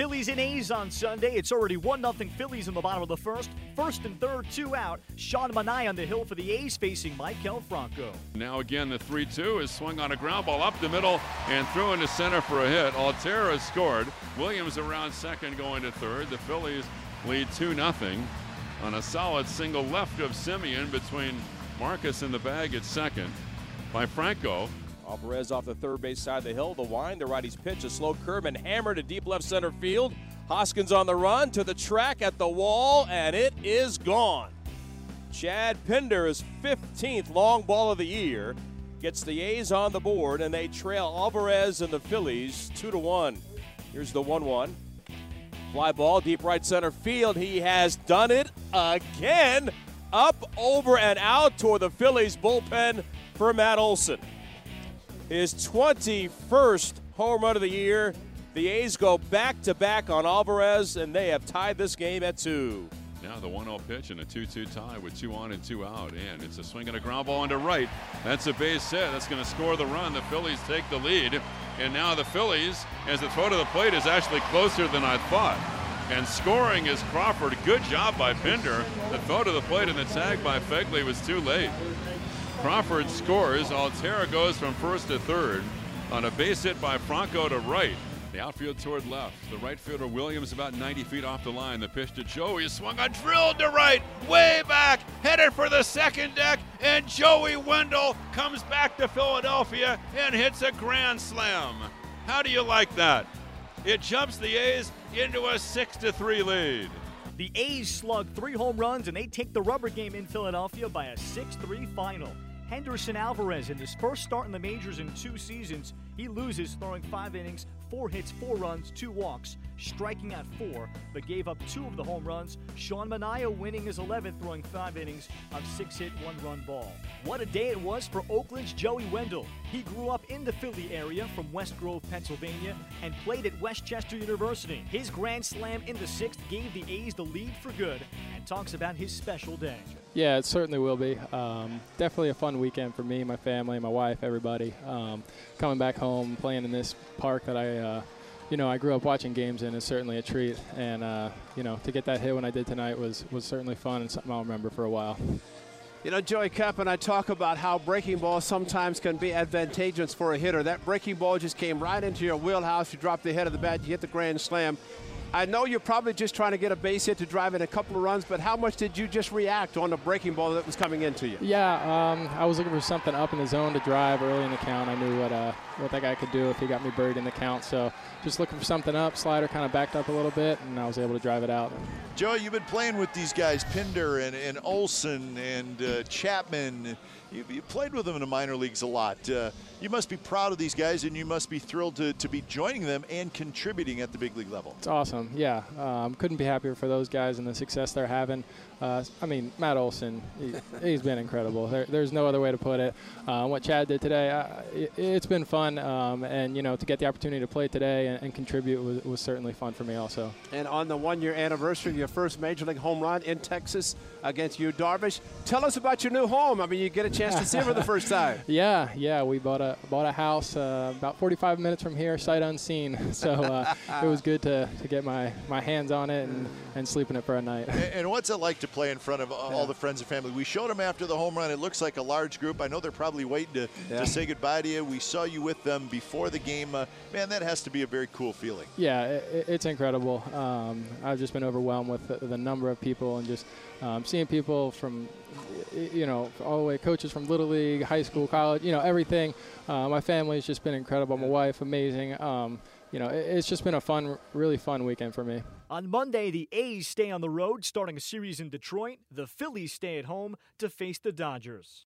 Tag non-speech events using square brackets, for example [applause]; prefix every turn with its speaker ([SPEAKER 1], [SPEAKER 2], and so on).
[SPEAKER 1] Phillies and A's on Sunday. It's already 1 0 Phillies in the bottom of the first. First and third, two out. Sean Manaea on the hill for the A's facing Maikel Franco.
[SPEAKER 2] Now again, the 3 2 is swung on a ground ball up the middle and through into center for a hit. Altherr scored. Williams around second going to third. The Phillies lead 2 0 on a solid single left of Semien between Marcus and the bag at second by Franco.
[SPEAKER 3] Alvarez off the third base side of the hill. The wind, the righty's pitch, a slow curve and hammer to deep left center field. Hoskins on the run to the track at the wall, and it is gone. Chad Pinder is 15th long ball of the year. Gets the A's on the board, and they trail Alvarez and the Phillies 2 to 1. Here's the 1 1. Fly ball, deep right center field. He has done it again. Up, over, and out toward the Phillies bullpen for Matt Olson his 21st home run of the year. The A's go back to back on Alvarez, and they have tied this game at two.
[SPEAKER 2] Now the 1 0 pitch and a 2 2 tie with two on and two out. And it's a swing and a ground ball into right. That's a base hit. That's going to score the run. The Phillies take the lead. And now the Phillies, as the throw to the plate is actually closer than I thought. And scoring is Crawford. Good job by Pinder. The throw to the plate and the tag by Phegley was too late. Crawford scores. Altherr goes from first to third on a base hit by Franco to right. The outfield toward left. The right fielder Williams about 90 feet off the line. The pitch to Joey swung on, drilled to right, way back, headed for the second deck, and Joey Wendle comes back to Philadelphia and hits a grand slam. How do you like that? It jumps the A's into a six to three lead.
[SPEAKER 1] The A's slug three home runs and they take the rubber game in Philadelphia by a 6 3 final. Henderson Alvarez in his first start in the majors in two seasons, he loses throwing five innings, four hits, four runs, two walks, striking out four, but gave up two of the home runs. Sean Manaea winning his 11th, throwing five innings of six hit, one run ball. What a day it was for Oakland's Joey Wendle. He grew up in the Philly area from West Grove, Pennsylvania, and played at Westchester University. His grand slam in the sixth gave the A's the lead for good, and talks about his special day.
[SPEAKER 4] Yeah, it certainly will be. Um, definitely a fun weekend for me, my family, my wife, everybody. Um, coming back home, playing in this park that I, uh, you know, I grew up watching games and it's certainly a treat. And uh, you know, to get that hit when I did tonight was was certainly fun and something I'll remember for a while.
[SPEAKER 5] You know, Joey Cup and I talk about how breaking balls sometimes can be advantageous for a hitter. That breaking ball just came right into your wheelhouse. You dropped the head of the bat, you hit the grand slam. I know you're probably just trying to get a base hit to drive in a couple of runs, but how much did you just react on the breaking ball that was coming into you?
[SPEAKER 4] Yeah, um, I was looking for something up in the zone to drive early in the count. I knew what uh, what that guy could do if he got me buried in the count. So just looking for something up. Slider kind of backed up a little bit, and I was able to drive it out.
[SPEAKER 6] Joe, you've been playing with these guys, Pinder and, and Olson and uh, Chapman. You, you, played with them in the minor leagues a lot. Uh, you must be proud of these guys, and you must be thrilled to, to be joining them and contributing at the big league level.
[SPEAKER 4] It's awesome. Yeah, um, couldn't be happier for those guys and the success they're having. Uh, I mean, Matt Olson, he, has been incredible. There, there's no other way to put it. Uh, what Chad did today, uh, it, has been fun, um, and you know, to get the opportunity to play today and, and contribute was, was, certainly fun for me also.
[SPEAKER 5] And on the one-year anniversary of your first major league home run in Texas against Yu Darvish, tell us about your new home. I mean, you get a chance to see it for the first time. [laughs]
[SPEAKER 4] Yeah, yeah, we bought a bought a house uh, about 45 minutes from here, sight unseen. [laughs] So uh, it was good to, to get my, my hands on it and, and sleep in it for a night.
[SPEAKER 6] And, and what's it like to play in front of all yeah. the friends and family? We showed them after the home run. It looks like a large group. I know they're probably waiting to, yeah. to say goodbye to you. We saw you with with them before the game. Uh, man, that has to be a very cool feeling.
[SPEAKER 4] Yeah, it, it's incredible. Um, I've just been overwhelmed with the, the number of people and just um, seeing people from, you know, all the way coaches from Little League, high school, college, you know, everything. Uh, my family's just been incredible. My wife, amazing. Um, you know, it's just been a fun, really fun weekend for me.
[SPEAKER 1] On Monday, the A's stay on the road, starting a series in Detroit. The Phillies stay at home to face the Dodgers.